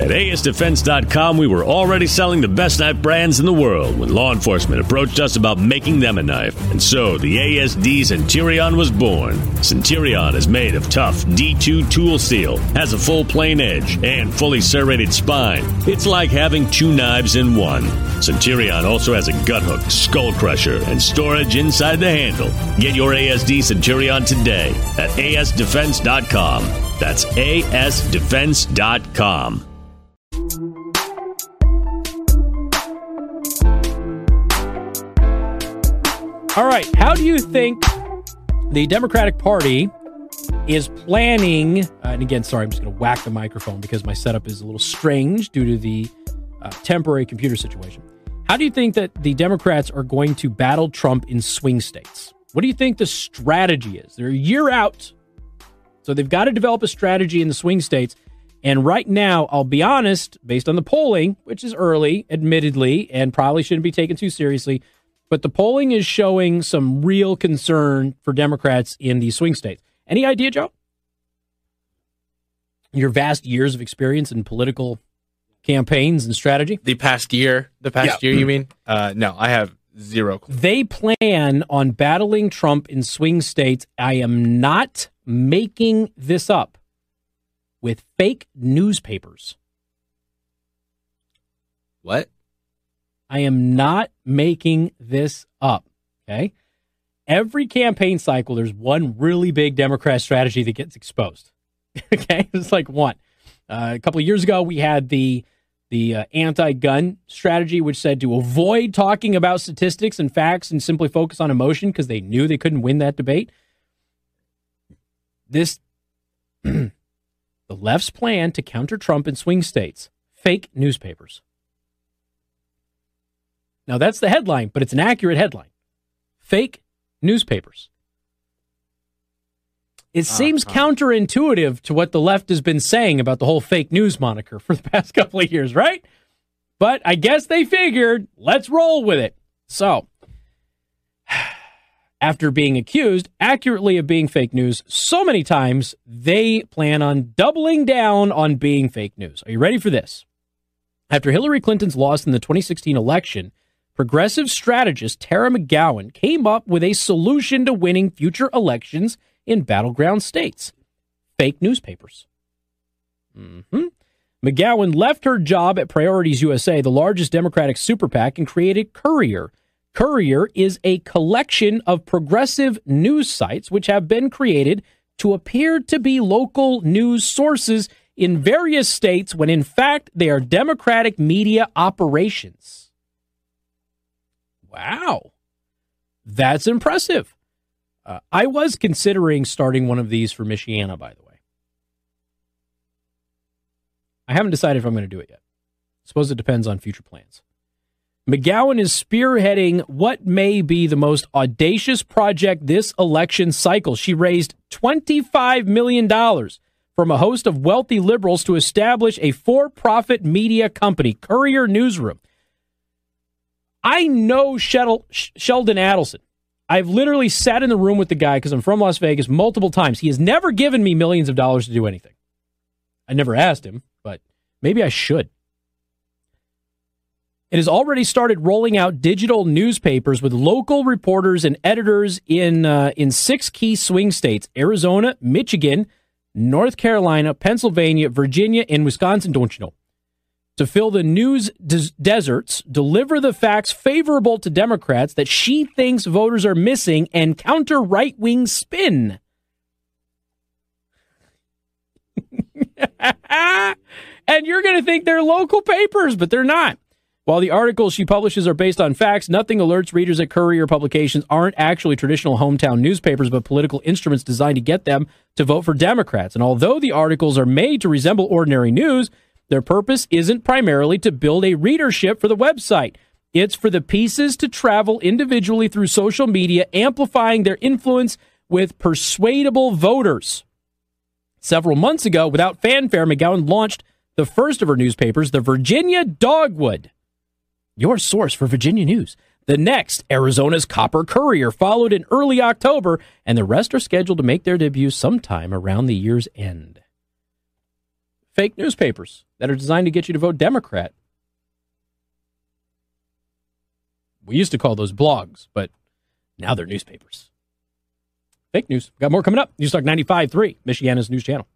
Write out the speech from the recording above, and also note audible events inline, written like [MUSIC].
At ASDefense.com, we were already selling the best knife brands in the world when law enforcement approached us about making them a knife. And so the ASD Centurion was born. Centurion is made of tough D2 tool steel, has a full plain edge, and fully serrated spine. It's like having two knives in one. Centurion also has a gut hook, skull crusher, and storage inside the handle. Get your ASD Centurion today at ASDefense.com. That's ASDefense.com. All right. How do you think the Democratic Party is planning? Uh, and again, sorry, I'm just going to whack the microphone because my setup is a little strange due to the uh, temporary computer situation. How do you think that the Democrats are going to battle Trump in swing states? What do you think the strategy is? They're a year out, so they've got to develop a strategy in the swing states. And right now, I'll be honest, based on the polling, which is early, admittedly, and probably shouldn't be taken too seriously, but the polling is showing some real concern for Democrats in these swing states. Any idea, Joe? Your vast years of experience in political campaigns and strategy? The past year, the past Yeah. year, you mean? Uh, no, I have zero. clue. They plan on battling Trump in swing states. I am not making this up with fake newspapers. What? I am not making this up. Okay. Every campaign cycle, there's one really big Democrat strategy that gets exposed. [LAUGHS] okay. It's like one. Uh, a couple of years ago, we had the the uh, anti-gun strategy, which said to avoid talking about statistics and facts and simply focus on emotion because they knew they couldn't win that debate. This, [CLEARS THROAT] the left's plan to counter Trump in swing states: fake newspapers. Now, that's the headline, but it's an accurate headline. Fake newspapers. It uh-huh. seems counterintuitive to what the left has been saying about the whole fake news moniker for the [LAUGHS] past couple of years, right? But I guess they figured, let's roll with it. So, [SIGHS] after being accused accurately of being fake news so many times, they plan on doubling down on being fake news. Are you ready for this? After Hillary Clinton's loss in the 2016 election, progressive strategist Tara McGowan came up with a solution to winning future elections in battleground states fake newspapers. hmm McGowan left her job at Priorities USA, the largest Democratic super PAC, and created Courier. Courier is a collection of progressive news sites which have been created to appear to be local news sources in various states when in fact they are Democratic media operations. Wow. That's impressive. Uh, I was considering starting one of these for Michiana, by the way. I haven't decided if I'm going to do it yet. I suppose it depends on future plans. McGowan is spearheading what may be the most audacious project this election cycle. She raised $25 million from a host of wealthy liberals to establish a for profit media company, Courier Newsroom. I know Sheldon Adelson. I've literally sat in the room with the guy because I'm from Las Vegas multiple times. He has never given me millions of dollars to do anything. I never asked him, but maybe I should. It has already started rolling out digital newspapers with local reporters and editors in uh, in six key swing states: Arizona, Michigan, North Carolina, Pennsylvania, Virginia, and Wisconsin. Don't you know? To fill the news des- deserts, deliver the facts favorable to Democrats that she thinks voters are missing, and counter right wing spin. [LAUGHS] and you're going to think they're local papers, but they're not. While the articles she publishes are based on facts, nothing alerts readers at Courier publications aren't actually traditional hometown newspapers, but political instruments designed to get them to vote for Democrats. And although the articles are made to resemble ordinary news, their purpose isn't primarily to build a readership for the website. It's for the pieces to travel individually through social media, amplifying their influence with persuadable voters. Several months ago, without fanfare, McGowan launched the first of her newspapers, the Virginia Dogwood, your source for Virginia news. The next, Arizona's Copper Courier, followed in early October, and the rest are scheduled to make their debut sometime around the year's end. Fake newspapers that are designed to get you to vote Democrat. We used to call those blogs, but now they're newspapers. Fake news. Got more coming up. News Talk 95.3, Michiana's news channel.